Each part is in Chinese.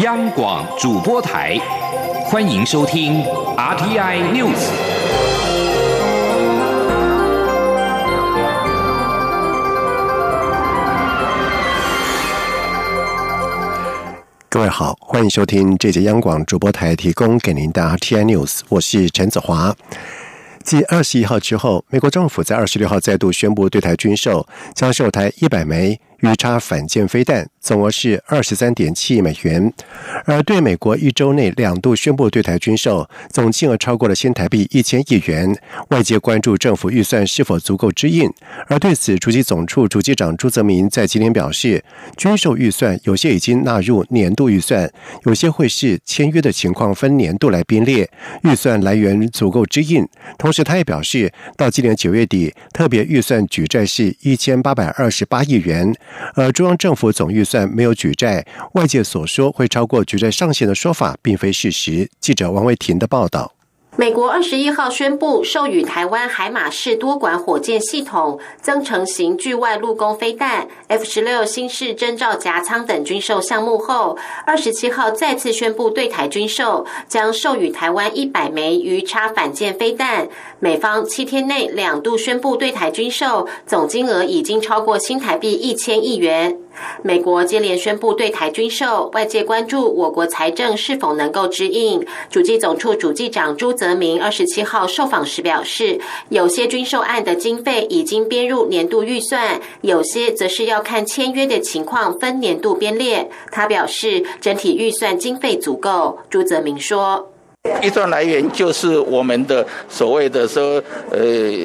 央广主播台，欢迎收听 RTI News。各位好，欢迎收听这节央广主播台提供给您的 RTI News，我是陈子华。继二十一号之后，美国政府在二十六号再度宣布对台军售，将售台一百枚。鱼叉反舰飞弹总额是二十三点七亿美元，而对美国一周内两度宣布对台军售，总金额超过了新台币一千亿元。外界关注政府预算是否足够支应，而对此，主机总处主机长朱泽民在今天表示，军售预算有些已经纳入年度预算，有些会是签约的情况分年度来编列，预算来源足够支应。同时，他也表示，到今年九月底，特别预算举债是一千八百二十八亿元。而中央政府总预算没有举债，外界所说会超过举债上限的说法，并非事实。记者王维婷的报道。美国二十一号宣布授予台湾海马式多管火箭系统、增程型巨外陆攻飞弹、F 十六新式侦照夹舱等军售项目后，二十七号再次宣布对台军售，将授予台湾一百枚鱼叉反舰飞弹。美方七天内两度宣布对台军售，总金额已经超过新台币一千亿元。美国接连宣布对台军售，外界关注我国财政是否能够支应。主计总处主计长朱泽明二十七号受访时表示，有些军售案的经费已经编入年度预算，有些则是要看签约的情况分年度编列。他表示，整体预算经费足够。朱泽明说。一段来源就是我们的所谓的说，呃，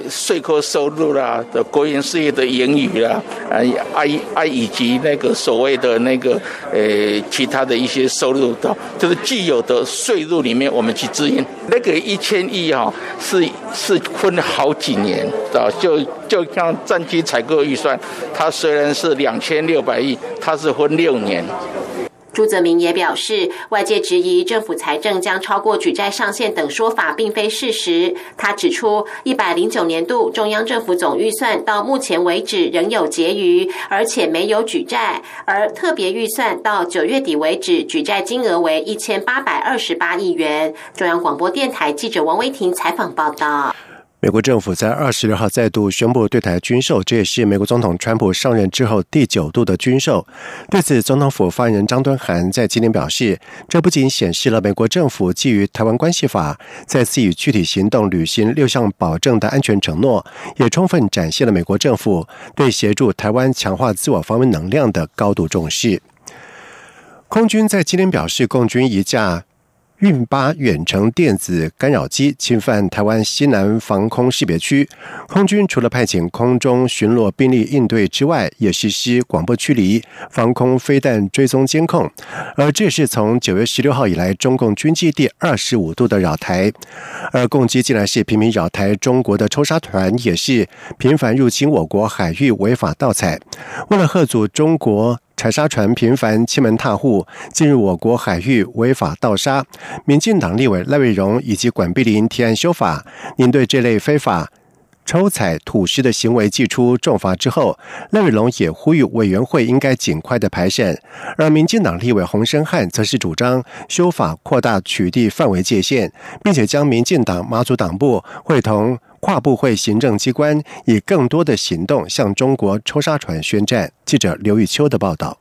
税科收入啦，的国营事业的盈余啦，啊，啊，啊，以及那个所谓的那个，呃，其他的一些收入的，就是既有的税入里面，我们去支应。那个一千亿啊，是是分好几年，啊，就就像战机采购预算，它虽然是两千六百亿，它是分六年。朱泽明也表示，外界质疑政府财政将超过举债上限等说法并非事实。他指出，一百零九年度中央政府总预算到目前为止仍有结余，而且没有举债，而特别预算到九月底为止举债金额为一千八百二十八亿元。中央广播电台记者王威婷采访报道。美国政府在二十六号再度宣布对台军售，这也是美国总统川普上任之后第九度的军售。对此，总统府发言人张敦涵在今天表示，这不仅显示了美国政府基于《台湾关系法》再次以具体行动履行六项保证的安全承诺，也充分展现了美国政府对协助台湾强化自我防卫能量的高度重视。空军在今天表示，共军一架。运八远程电子干扰机侵犯台湾西南防空识别区，空军除了派遣空中巡逻兵力应对之外，也实施广播驱离、防空飞弹追踪监控。而这是从九月十六号以来中共军机第二十五度的扰台，而共机竟然是频频扰台，中国的抽沙团也是频繁入侵我国海域违法盗采。为了贺阻中国。采沙船频繁欺门踏户，进入我国海域违法盗沙。民进党立委赖瑞荣以及管碧林提案修法，应对这类非法抽采土石的行为，寄出重罚之后，赖瑞荣也呼吁委员会应该尽快的排审。而民进党立委洪生汉则是主张修法扩大取缔范围界限，并且将民进党马祖党部会同。跨部会行政机关以更多的行动向中国抽沙船宣战。记者刘玉秋的报道。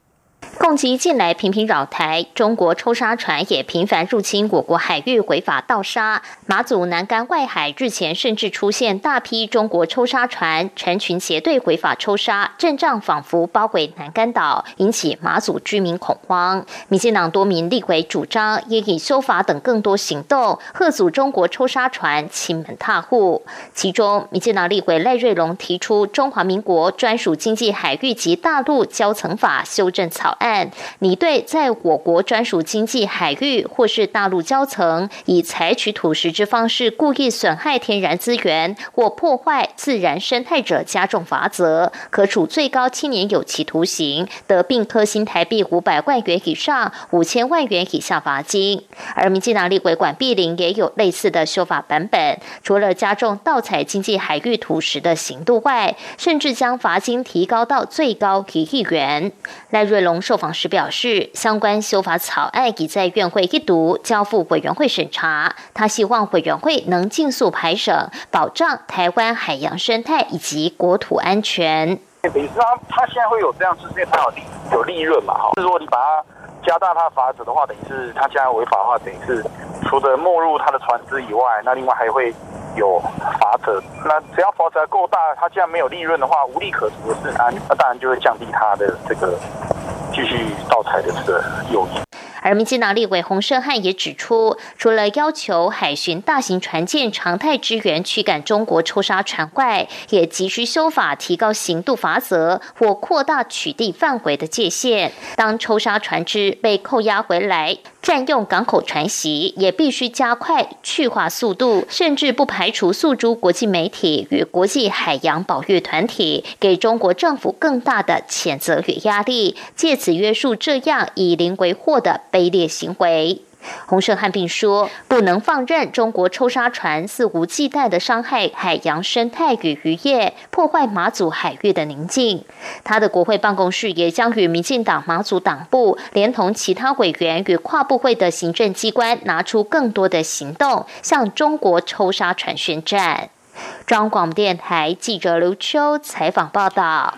共机近来频频扰台，中国抽沙船也频繁入侵我国海域违法盗沙。马祖南干外海日前甚至出现大批中国抽沙船成群结队违法抽沙，阵仗仿佛包围南干岛，引起马祖居民恐慌。民进党多名立委主张，也以修法等更多行动，遏阻中国抽沙船亲门踏户。其中，民进党立委赖瑞龙提出《中华民国专属经济海域及大陆交层法》修正草案。你对在我国专属经济海域或是大陆交层，以采取土石之方式故意损害天然资源或破坏自然生态者，加重罚则，可处最高七年有期徒刑，得并科新台币五百万元以上五千万元以下罚金。而民进党立委管碧林也有类似的修法版本，除了加重盗采经济海域土石的刑度外，甚至将罚金提高到最高一亿元。赖瑞龙受。访时表示，相关修法草案已在院会一读，交付委员会审查。他希望委员会能尽速排审，保障台湾海洋生态以及国土安全。等于是他他现在会有这样，子因为他有利有利润嘛？哈，是如果你把它加大他的罚则的话，等于是他现在违法的话，等于是除了没入他的船只以外，那另外还会。有罚则，那只要罚则够大，他既然没有利润的话，无利可图的是，那那当然就会降低他的这个继续盗采的这个诱因。而民进党立委洪胜汉也指出，除了要求海巡大型船舰常态支援驱赶中国抽沙船外，也急需修法提高刑度罚则或扩大取缔范围的界限。当抽沙船只被扣押回来。占用港口船席，也必须加快去化速度，甚至不排除诉诸国际媒体与国际海洋保育团体，给中国政府更大的谴责与压力，借此约束这样以邻为祸的卑劣行为。洪胜汉并说，不能放任中国抽沙船肆无忌惮的伤害海洋生态与渔业，破坏马祖海域的宁静。他的国会办公室也将与民进党马祖党部，连同其他委员与跨部会的行政机关，拿出更多的行动，向中国抽沙船宣战。中广电台记者刘秋采访报道。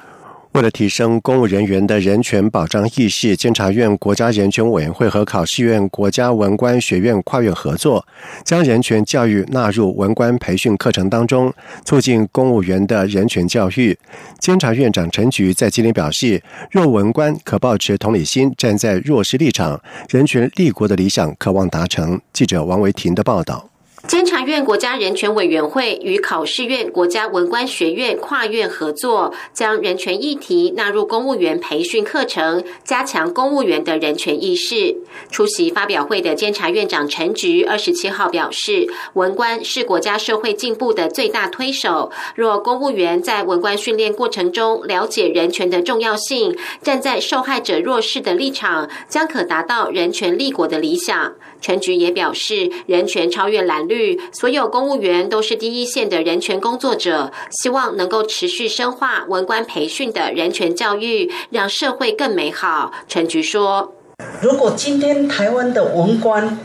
为了提升公务人员的人权保障意识，监察院国家人权委员会和考试院国家文官学院跨院合作，将人权教育纳入文官培训课程当中，促进公务员的人权教育。监察院长陈菊在今天表示，若文官可保持同理心，站在弱势立场，人权立国的理想渴望达成。记者王维婷的报道。监察院国家人权委员会与考试院国家文官学院跨院合作，将人权议题纳入公务员培训课程，加强公务员的人权意识。出席发表会的监察院长陈菊二十七号表示，文官是国家社会进步的最大推手。若公务员在文官训练过程中了解人权的重要性，站在受害者弱势的立场，将可达到人权立国的理想。陈菊也表示，人权超越蓝绿，所有公务员都是第一线的人权工作者，希望能够持续深化文官培训的人权教育，让社会更美好。陈菊说：“如果今天台湾的文官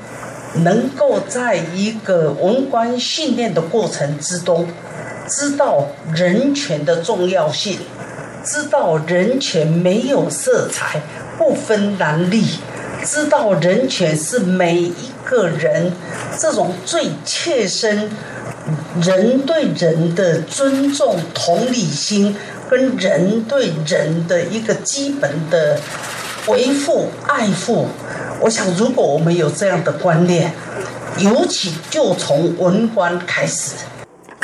能够在一个文官训练的过程之中，知道人权的重要性，知道人权没有色彩，不分蓝绿。”知道人权是每一个人这种最切身人对人的尊重、同理心，跟人对人的一个基本的维护、爱护。我想，如果我们有这样的观念，尤其就从文官开始。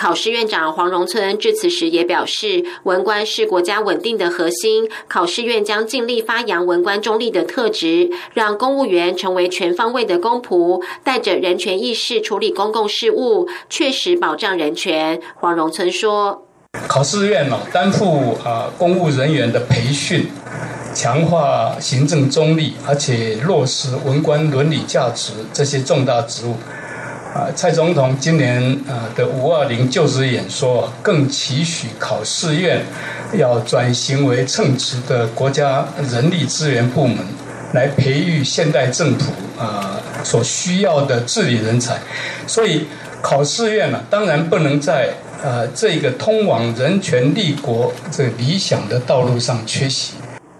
考试院长黄荣村致辞时也表示，文官是国家稳定的核心，考试院将尽力发扬文官中立的特质，让公务员成为全方位的公仆，带着人权意识处理公共事务，确实保障人权。黄荣村说：“考试院嘛，担负啊公务人员的培训，强化行政中立，而且落实文官伦理价值这些重大职务。”啊，蔡总统今年啊的五二零就职演说，更期许考试院要转型为称职的国家人力资源部门，来培育现代政府啊所需要的治理人才。所以，考试院呢，当然不能在呃这个通往人权立国这理想的道路上缺席。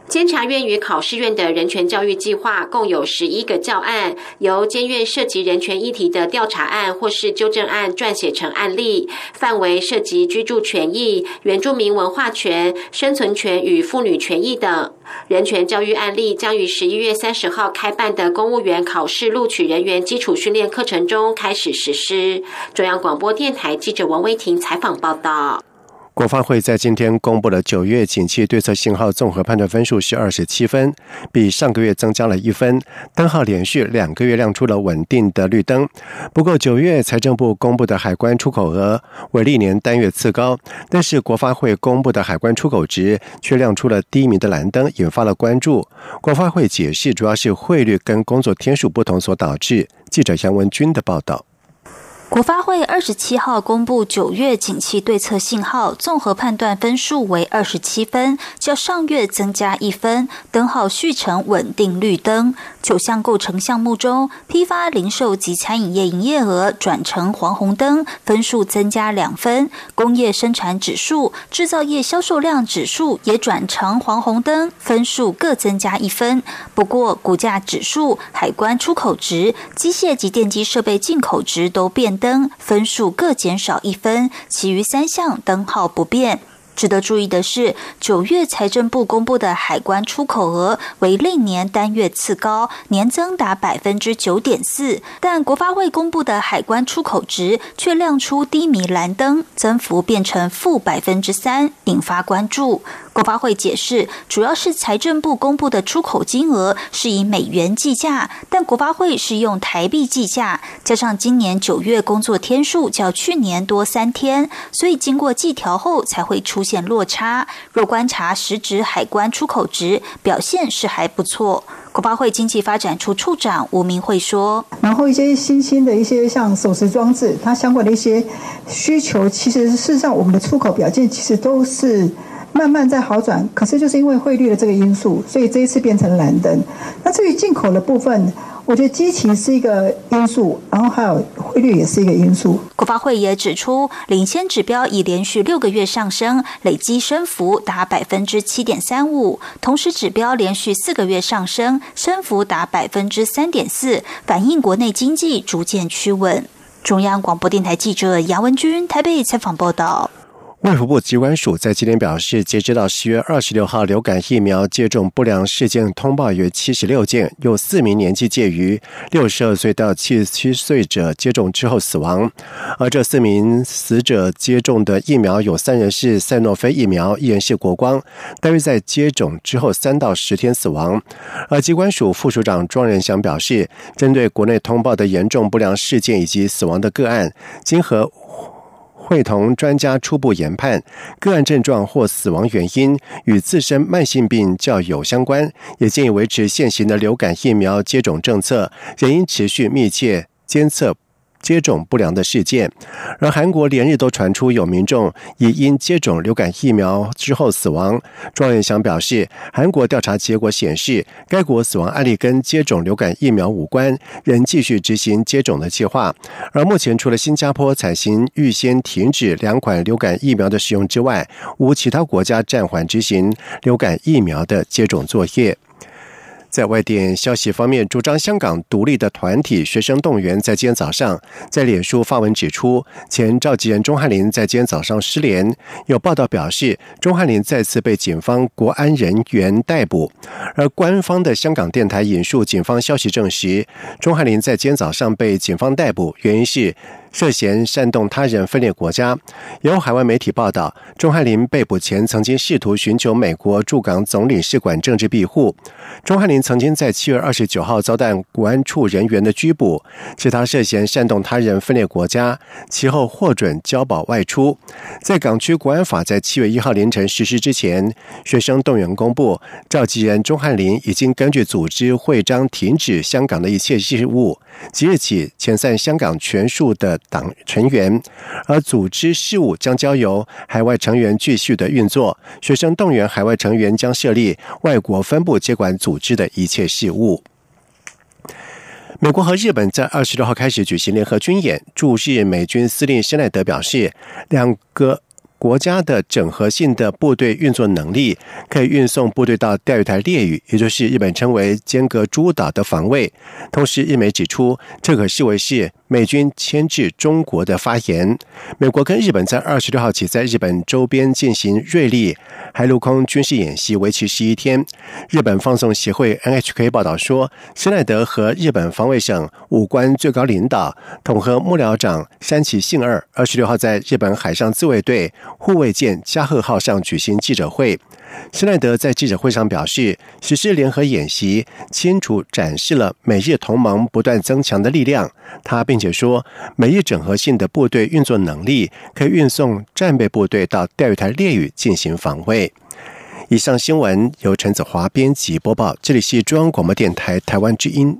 监察院与考试院的人权教育计划共有十一个教案，由监院涉及人权议题的调查案或是纠正案撰写成案例，范围涉及居住权益、原住民文化权、生存权与妇女权益等。人权教育案例将于十一月三十号开办的公务员考试录取人员基础训练课程中开始实施。中央广播电台记者王威婷采访报道。国发会在今天公布了九月景气对策信号综合判断分数是二十七分，比上个月增加了一分，灯号连续两个月亮出了稳定的绿灯。不过，九月财政部公布的海关出口额为历年单月次高，但是国发会公布的海关出口值却亮出了低迷的蓝灯，引发了关注。国发会解释，主要是汇率跟工作天数不同所导致。记者杨文军的报道。国发会二十七号公布九月景气对策信号，综合判断分数为二十七分，较上月增加一分，灯号续成稳定绿灯。九项构成项目中，批发、零售及餐饮业营业额转成黄红灯，分数增加两分；工业生产指数、制造业销售量指数也转成黄红灯，分数各增加一分。不过，股价指数、海关出口值、机械及电机设备进口值都变。灯分数各减少一分，其余三项灯号不变。值得注意的是，九月财政部公布的海关出口额为历年单月次高，年增达百分之九点四，但国发会公布的海关出口值却亮出低迷蓝灯，增幅变成负百分之三，引发关注。国发会解释，主要是财政部公布的出口金额是以美元计价，但国发会是用台币计价，加上今年九月工作天数较去年多三天，所以经过计调后才会出现落差。若观察实质海关出口值，表现是还不错。国发会经济发展处处长吴明慧说：“然后一些新兴的一些像手持装置，它相关的一些需求，其实事实上我们的出口表现其实都是。”慢慢在好转，可是就是因为汇率的这个因素，所以这一次变成蓝灯。那至于进口的部分，我觉得基情是一个因素，然后还有汇率也是一个因素。国发会也指出，领先指标已连续六个月上升，累积升幅达百分之七点三五；同时指标连续四个月上升，升幅达百分之三点四，反映国内经济逐渐趋稳。中央广播电台记者杨文君台北采访报道。卫福部机关署在今天表示，截止到十月二十六号，流感疫苗接种不良事件通报约七十六件，有四名年纪介于六十二岁到七十七岁者接种之后死亡。而这四名死者接种的疫苗有三人是赛诺菲疫苗，一人是国光，大约在接种之后三到十天死亡。而机关署副署长庄仁祥表示，针对国内通报的严重不良事件以及死亡的个案，经和会同专家初步研判，个案症状或死亡原因与自身慢性病较有相关，也建议维持现行的流感疫苗接种政策，仍应持续密切监测。接种不良的事件，而韩国连日都传出有民众已因接种流感疫苗之后死亡。庄元祥表示，韩国调查结果显示，该国死亡案例跟接种流感疫苗无关，仍继续执行接种的计划。而目前除了新加坡采行预先停止两款流感疫苗的使用之外，无其他国家暂缓执行流感疫苗的接种作业。在外电消息方面，主张香港独立的团体学生动员在今天早上在脸书发文指出，前召集人钟汉林在今天早上失联。有报道表示，钟汉林再次被警方国安人员逮捕。而官方的香港电台引述警方消息证实，钟汉林在今天早上被警方逮捕，原因是。涉嫌煽动他人分裂国家。有海外媒体报道，钟汉林被捕前曾经试图寻求美国驻港总领事馆政治庇护。钟汉林曾经在七月二十九号遭到国安处人员的拘捕，其他涉嫌煽动他人分裂国家。其后获准交保外出。在港区国安法在七月一号凌晨实施之前，学生动员公布，召集人钟汉林已经根据组织会章停止香港的一切事务，即日起遣散香港全数的。党成员，而组织事务将交由海外成员继续的运作。学生动员海外成员将设立外国分部接管组织的一切事务。美国和日本在二十六号开始举行联合军演，驻日美军司令施奈德表示，两个。国家的整合性的部队运作能力，可以运送部队到钓鱼台列屿，也就是日本称为间隔诸岛的防卫。同时，日媒指出，这可视为是美军牵制中国的发言。美国跟日本在二十六号起在日本周边进行锐利海陆空军事演习，为期十一天。日本放送协会 NHK 报道说，施奈德和日本防卫省武官最高领导统合幕僚长山崎幸二二十六号在日本海上自卫队。护卫舰加贺号上举行记者会，施奈德在记者会上表示，实施联合演习清楚展示了美日同盟不断增强的力量。他并且说，美日整合性的部队运作能力可以运送战备部队到钓鱼台列屿进行防卫。以上新闻由陈子华编辑播报，这里是中央广播电台台湾之音。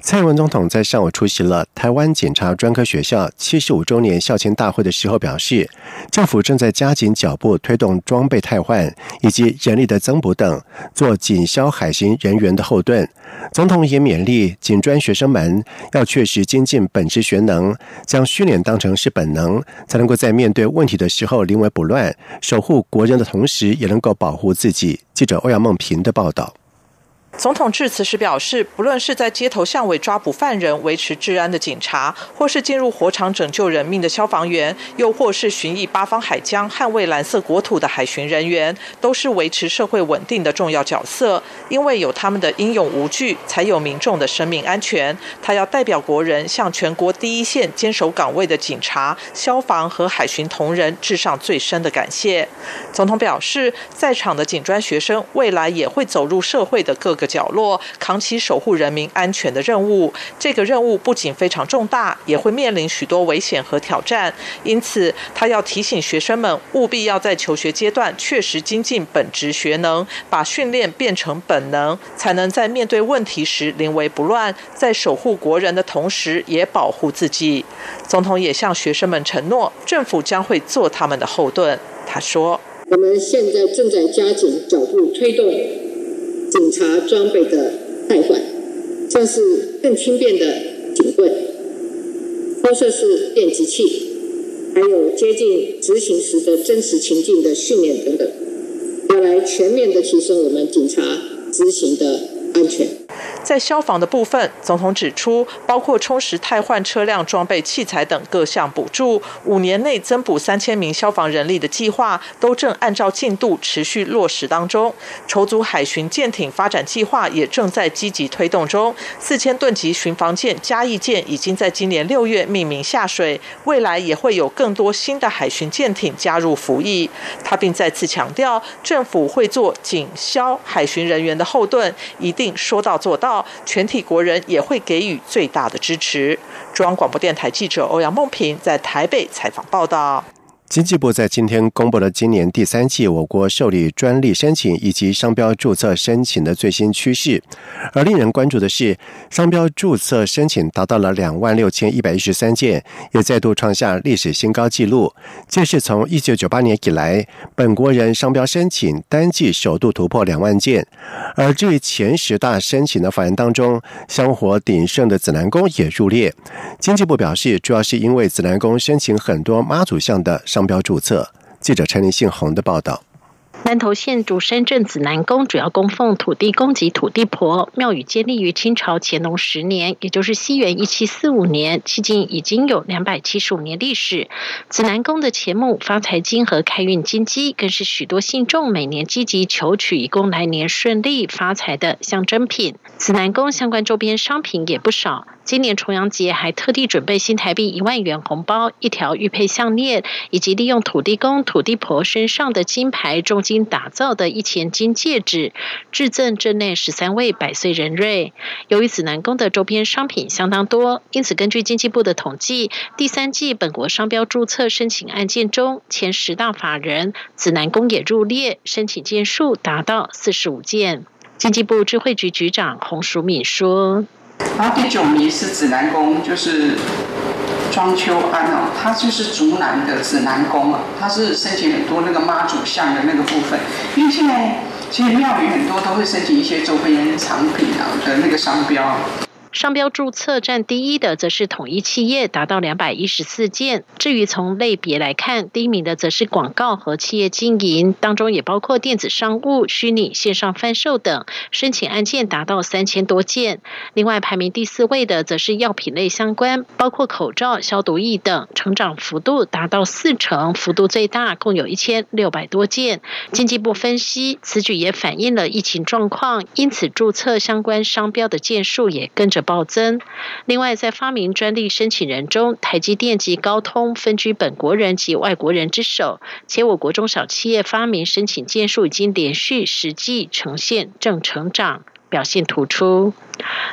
蔡英文总统在上午出席了台湾检察专科学校七十五周年校庆大会的时候表示，政府正在加紧脚步推动装备汰换以及人力的增补等，做警消海巡人员的后盾。总统也勉励警专学生们要确实精进本职学能，将训练当成是本能，才能够在面对问题的时候临危不乱，守护国人的同时，也能够保护自己。记者欧阳梦平的报道。总统致辞时表示，不论是在街头巷尾抓捕犯人、维持治安的警察，或是进入火场拯救人命的消防员，又或是巡弋八方海疆、捍卫蓝色国土的海巡人员，都是维持社会稳定的重要角色。因为有他们的英勇无惧，才有民众的生命安全。他要代表国人，向全国第一线坚守岗位的警察、消防和海巡同仁致上最深的感谢。总统表示，在场的警专学生未来也会走入社会的各个。角落扛起守护人民安全的任务，这个任务不仅非常重大，也会面临许多危险和挑战。因此，他要提醒学生们，务必要在求学阶段确实精进本职学能，把训练变成本能，才能在面对问题时临危不乱，在守护国人的同时，也保护自己。总统也向学生们承诺，政府将会做他们的后盾。他说：“我们现在正在加紧脚步推动。”警察装备的代换，像是更轻便的警棍、发射式电击器，还有接近执行时的真实情境的训练等等，要来全面的提升我们警察执行的安全。在消防的部分，总统指出，包括充实汰换车辆装备器材等各项补助，五年内增补三千名消防人力的计划，都正按照进度持续落实当中。筹组海巡舰艇发展计划也正在积极推动中。四千吨级巡防舰嘉义舰已经在今年六月命名下水，未来也会有更多新的海巡舰艇加入服役。他并再次强调，政府会做警消海巡人员的后盾，一定说到做到。全体国人也会给予最大的支持。中央广播电台记者欧阳梦平在台北采访报道。经济部在今天公布了今年第三季我国受理专利申请以及商标注册申请的最新趋势，而令人关注的是，商标注册申请达到了两万六千一百一十三件，也再度创下历史新高纪录。这是从一九九八年以来，本国人商标申请单季首度突破两万件。而至于前十大申请的法人当中，香火鼎盛的紫南宫也入列。经济部表示，主要是因为紫南宫申请很多妈祖像的。商标注册，记者陈林信洪的报道。南投县主深圳紫南宫主要供奉土地公及土地婆，庙宇建立于清朝乾隆十年，也就是西元一七四五年，迄今已经有两百七十五年历史。紫南宫的钱木发财金和开运金鸡，更是许多信众每年积极求取，以供来年顺利发财的象征品。紫南宫相关周边商品也不少。今年重阳节还特地准备新台币一万元红包、一条玉佩项链，以及利用土地公、土地婆身上的金牌重金打造的一钱金戒指，致赠镇内十三位百岁人瑞。由于紫南宫的周边商品相当多，因此根据经济部的统计，第三季本国商标注册申请案件中，前十大法人紫南宫也入列，申请件数达到四十五件。经济部智慧局局长洪淑敏说。然后第九名是指南宫，就是庄秋安哦，他就是竹南的指南宫啊，他是申请很多那个妈祖像的那个部分，因为现在其实庙宇很多都会申请一些周边产品啊的那个商标。商标注册占第一的则是统一企业，达到两百一十四件。至于从类别来看，第一名的则是广告和企业经营，当中也包括电子商务、虚拟线上贩售等，申请案件达到三千多件。另外排名第四位的则是药品类相关，包括口罩、消毒液等，成长幅度达到四成，幅度最大，共有一千六百多件。经济部分析，此举也反映了疫情状况，因此注册相关商标的件数也跟着。暴增。另外，在发明专利申请人中，台积电及高通分居本国人及外国人之首，且我国中小企业发明申请件数已经连续实际呈现正成长。表现突出。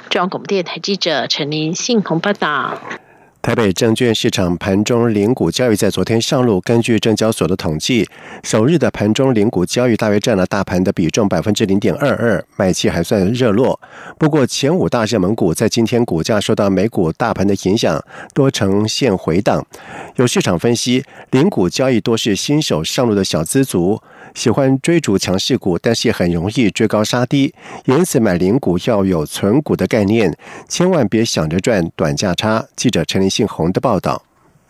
中央广播电台记者陈林信鸿报道。台北证券市场盘中零股交易在昨天上路。根据证交所的统计，首日的盘中零股交易大约占了大盘的比重百分之零点二二，买气还算热络。不过，前五大热门股在今天股价受到美股大盘的影响，多呈现回档。有市场分析，零股交易多是新手上路的小资族。喜欢追逐强势股，但是很容易追高杀低，因此买零股要有存股的概念，千万别想着赚短价差。记者陈林信宏的报道。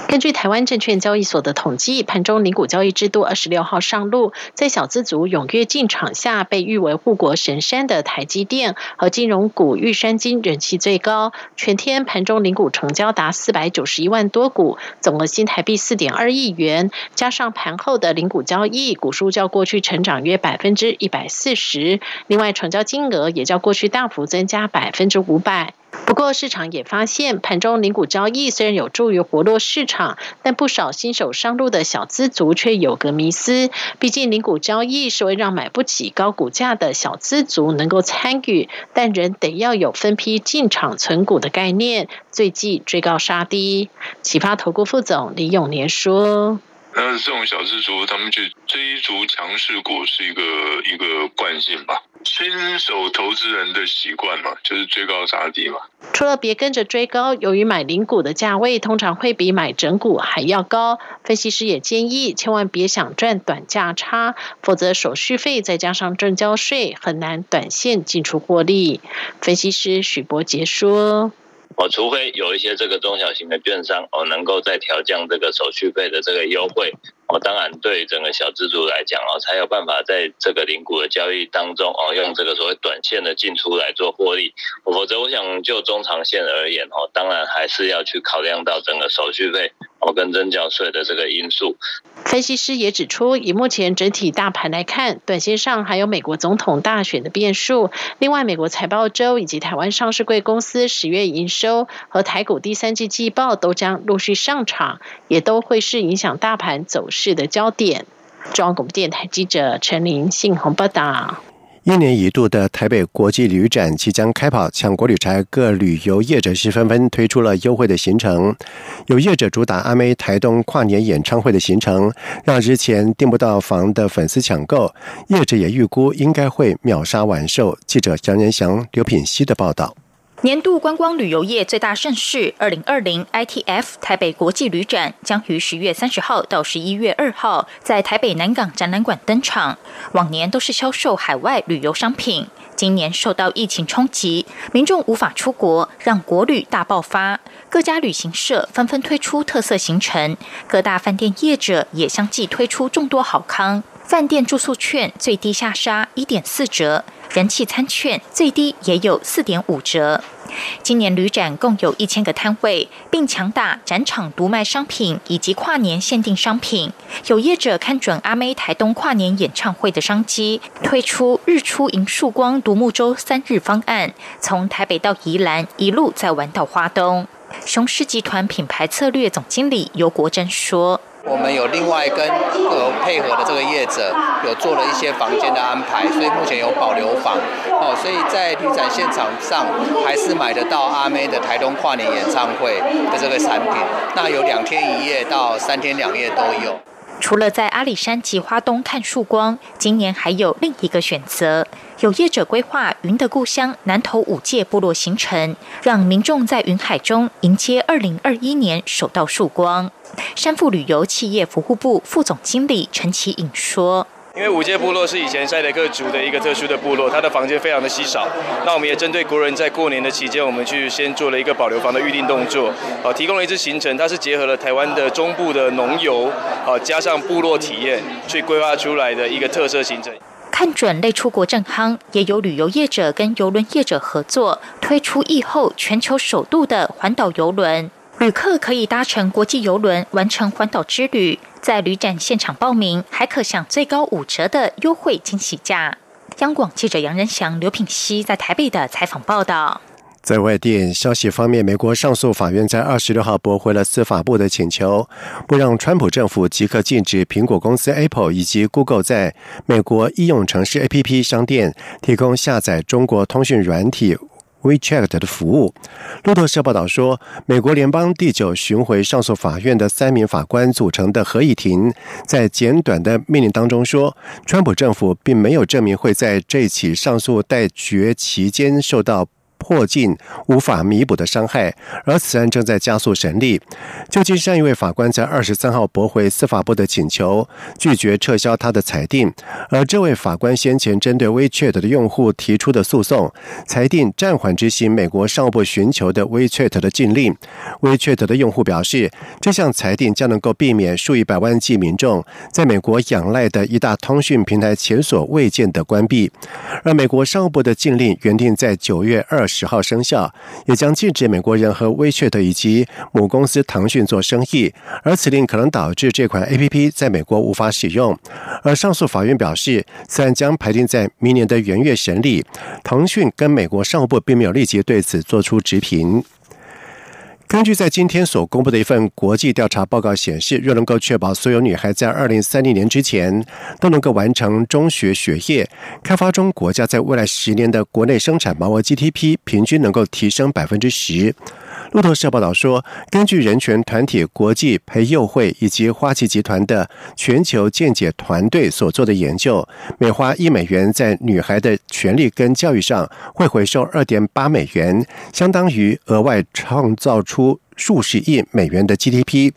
根据台湾证券交易所的统计，盘中零股交易制度二十六号上路，在小资族踊跃进场下，被誉为护国神山的台积电和金融股玉山金人气最高。全天盘中零股成交达四百九十一万多股，总额新台币四点二亿元。加上盘后的零股交易，股数较过去成长约百分之一百四十。另外，成交金额也较过去大幅增加百分之五百。不过，市场也发现，盘中零股交易虽然有助于活络市场，但不少新手上路的小资族却有个迷思。毕竟，零股交易是为让买不起高股价的小资族能够参与，但人得要有分批进场存股的概念，最忌追高杀低。启发投顾副总李永年说。那这种小资族，他们去追逐强势股是一个一个惯性吧？新手投资人的习惯嘛，就是追高杀低嘛。除了别跟着追高，由于买零股的价位通常会比买整股还要高，分析师也建议千万别想赚短价差，否则手续费再加上证交税，很难短线进出获利。分析师许博杰说。哦，除非有一些这个中小型的券商哦，能够再调降这个手续费的这个优惠哦，当然对整个小资族来讲哦，才有办法在这个零股的交易当中哦，用这个所谓短线的进出来做获利。否则，我想就中长线而言哦，当然还是要去考量到整个手续费哦跟增交税的这个因素。分析师也指出，以目前整体大盘来看，短线上还有美国总统大选的变数。另外，美国财报周以及台湾上市贵公司十月营收和台股第三季季报都将陆续上场，也都会是影响大盘走的焦点。中央广播电台记者陈琳信鸿报道。一年一度的台北国际旅展即将开跑，抢国旅差各旅游业者是纷纷推出了优惠的行程。有业者主打阿妹台东跨年演唱会的行程，让之前订不到房的粉丝抢购。业者也预估应该会秒杀完售。记者蒋仁祥、刘品熙的报道。年度观光旅游业最大盛事——二零二零 ITF 台北国际旅展，将于十月三十号到十一月二号在台北南港展览馆登场。往年都是销售海外旅游商品，今年受到疫情冲击，民众无法出国，让国旅大爆发。各家旅行社纷纷推出特色行程，各大饭店业者也相继推出众多好康。饭店住宿券最低下杀一点四折，人气餐券最低也有四点五折。今年旅展共有一千个摊位，并强打展场独卖商品以及跨年限定商品。有业者看准阿妹台东跨年演唱会的商机，推出日出迎曙光独木舟三日方案，从台北到宜兰一路再玩到花东。雄狮集团品牌策略总经理尤国珍说。我们有另外跟有配合的这个业者，有做了一些房间的安排，所以目前有保留房哦，所以在旅展现场上还是买得到阿妹的台东跨年演唱会的这个产品。那有两天一夜到三天两夜都有。除了在阿里山及花东看曙光，今年还有另一个选择，有业者规划云的故乡南投五界部落行程，让民众在云海中迎接二零二一年首道曙光。山富旅游企业服务部副总经理陈启颖说：“因为五界部落是以前赛德克族的一个特殊的部落，它的房间非常的稀少。那我们也针对国人在过年的期间，我们去先做了一个保留房的预定动作，啊，提供了一次行程，它是结合了台湾的中部的农游，啊，加上部落体验，去规划出来的一个特色行程。看准类出国正夯，也有旅游业者跟游轮业者合作，推出疫后全球首度的环岛游轮。”旅客可以搭乘国际游轮完成环岛之旅，在旅展现场报名，还可享最高五折的优惠惊喜价。央广记者杨仁祥、刘品熙在台北的采访报道。在外电消息方面，美国上诉法院在二十六号驳回了司法部的请求，不让川普政府即刻禁止苹果公司 Apple 以及 Google 在美国应用城市 APP 商店提供下载中国通讯软体 WeChat 的服务。路透社报道说，美国联邦第九巡回上诉法院的三名法官组成的合议庭在简短的命令当中说，川普政府并没有证明会在这起上诉待决期间受到。破镜无法弥补的伤害，而此案正在加速审理。旧金山一位法官在二十三号驳回司法部的请求，拒绝撤销他的裁定。而这位法官先前针对 WeChat 的用户提出的诉讼，裁定暂缓执行美国商务部寻求的 WeChat 的禁令。WeChat 的用户表示，这项裁定将能够避免数以百万计民众在美国仰赖的一大通讯平台前所未见的关闭。而美国商务部的禁令原定在九月二。十十号生效，也将禁止美国人和 WeChat 以及母公司腾讯做生意，而此令可能导致这款 APP 在美国无法使用。而上诉法院表示，此案将排定在明年的元月审理。腾讯跟美国商务部并没有立即对此做出直评。根据在今天所公布的一份国际调查报告显示，若能够确保所有女孩在二零三零年之前都能够完成中学学业，开发中国家在未来十年的国内生产毛额 GDP 平均能够提升百分之十。路透社报道说，根据人权团体国际培幼会以及花旗集团的全球见解团队所做的研究，每花一美元在女孩的权利跟教育上，会回收二点八美元，相当于额外创造出。数十亿美元的 GDP，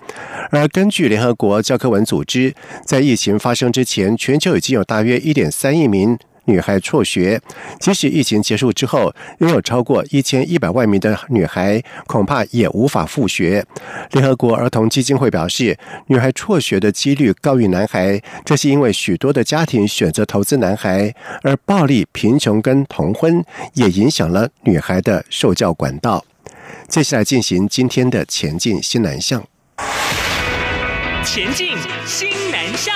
而根据联合国教科文组织，在疫情发生之前，全球已经有大约一点三亿名女孩辍学。即使疫情结束之后，拥有超过一千一百万名的女孩恐怕也无法复学。联合国儿童基金会表示，女孩辍学的几率高于男孩，这是因为许多的家庭选择投资男孩，而暴力、贫穷跟同婚也影响了女孩的受教管道。接下来进行今天的前进新南向。前进新南向。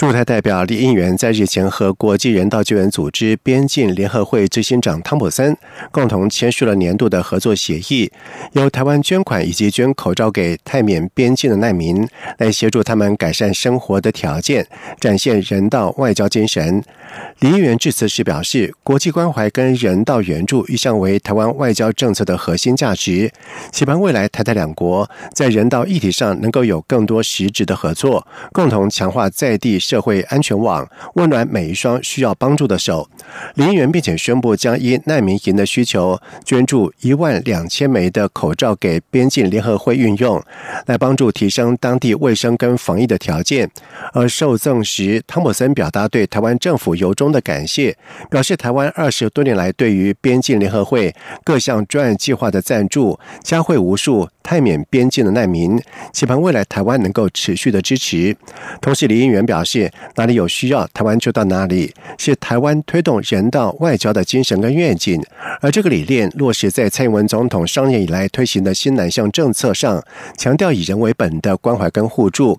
驻台代表李应元在日前和国际人道救援组织边境联合会执行长汤普森共同签署了年度的合作协议，由台湾捐款以及捐口罩给泰缅边境的难民，来协助他们改善生活的条件，展现人道外交精神。李应元致辞时表示，国际关怀跟人道援助一向为台湾外交政策的核心价值，期盼未来台台两国在人道议题上能够有更多实质的合作，共同强化在地。社会安全网温暖每一双需要帮助的手。林园并且宣布将依难民营的需求捐助一万两千枚的口罩给边境联合会运用，来帮助提升当地卫生跟防疫的条件。而受赠时，汤姆森表达对台湾政府由衷的感谢，表示台湾二十多年来对于边境联合会各项专案计划的赞助，将会无数泰缅边境的难民，期盼未来台湾能够持续的支持。同时，李应元表示。哪里有需要，台湾就到哪里，是台湾推动人道外交的精神跟愿景。而这个理念落实在蔡英文总统上任以来推行的新南向政策上，强调以人为本的关怀跟互助。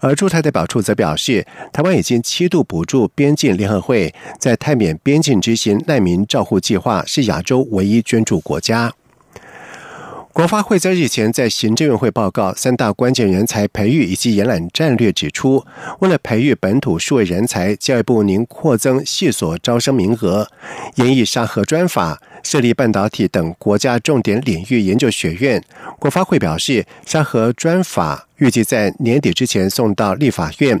而驻台代表处则表示，台湾已经七度补助边境联合会在泰缅边境执行难民照护计划，是亚洲唯一捐助国家。国发会在日前在行政院会报告三大关键人才培育以及延揽战略，指出，为了培育本土数位人才，教育部拟扩增系所招生名额，研议沙河专法，设立半导体等国家重点领域研究学院。国发会表示，沙河专法预计在年底之前送到立法院，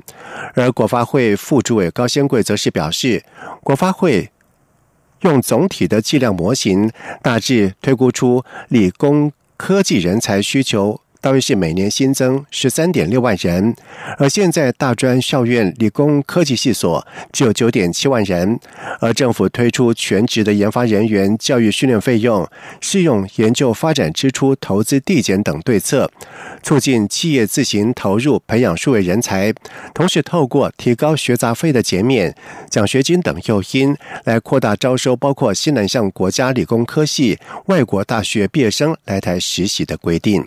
而国发会副主委高先贵则是表示，国发会。用总体的计量模型，大致推估出理工科技人才需求。大约是每年新增十三点六万人，而现在大专校院理工科技系所只有九点七万人，而政府推出全职的研发人员教育训练费用适用研究发展支出投资递减等对策，促进企业自行投入培养数位人才，同时透过提高学杂费的减免、奖学金等诱因，来扩大招收包括西南向国家理工科系外国大学毕业生来台实习的规定。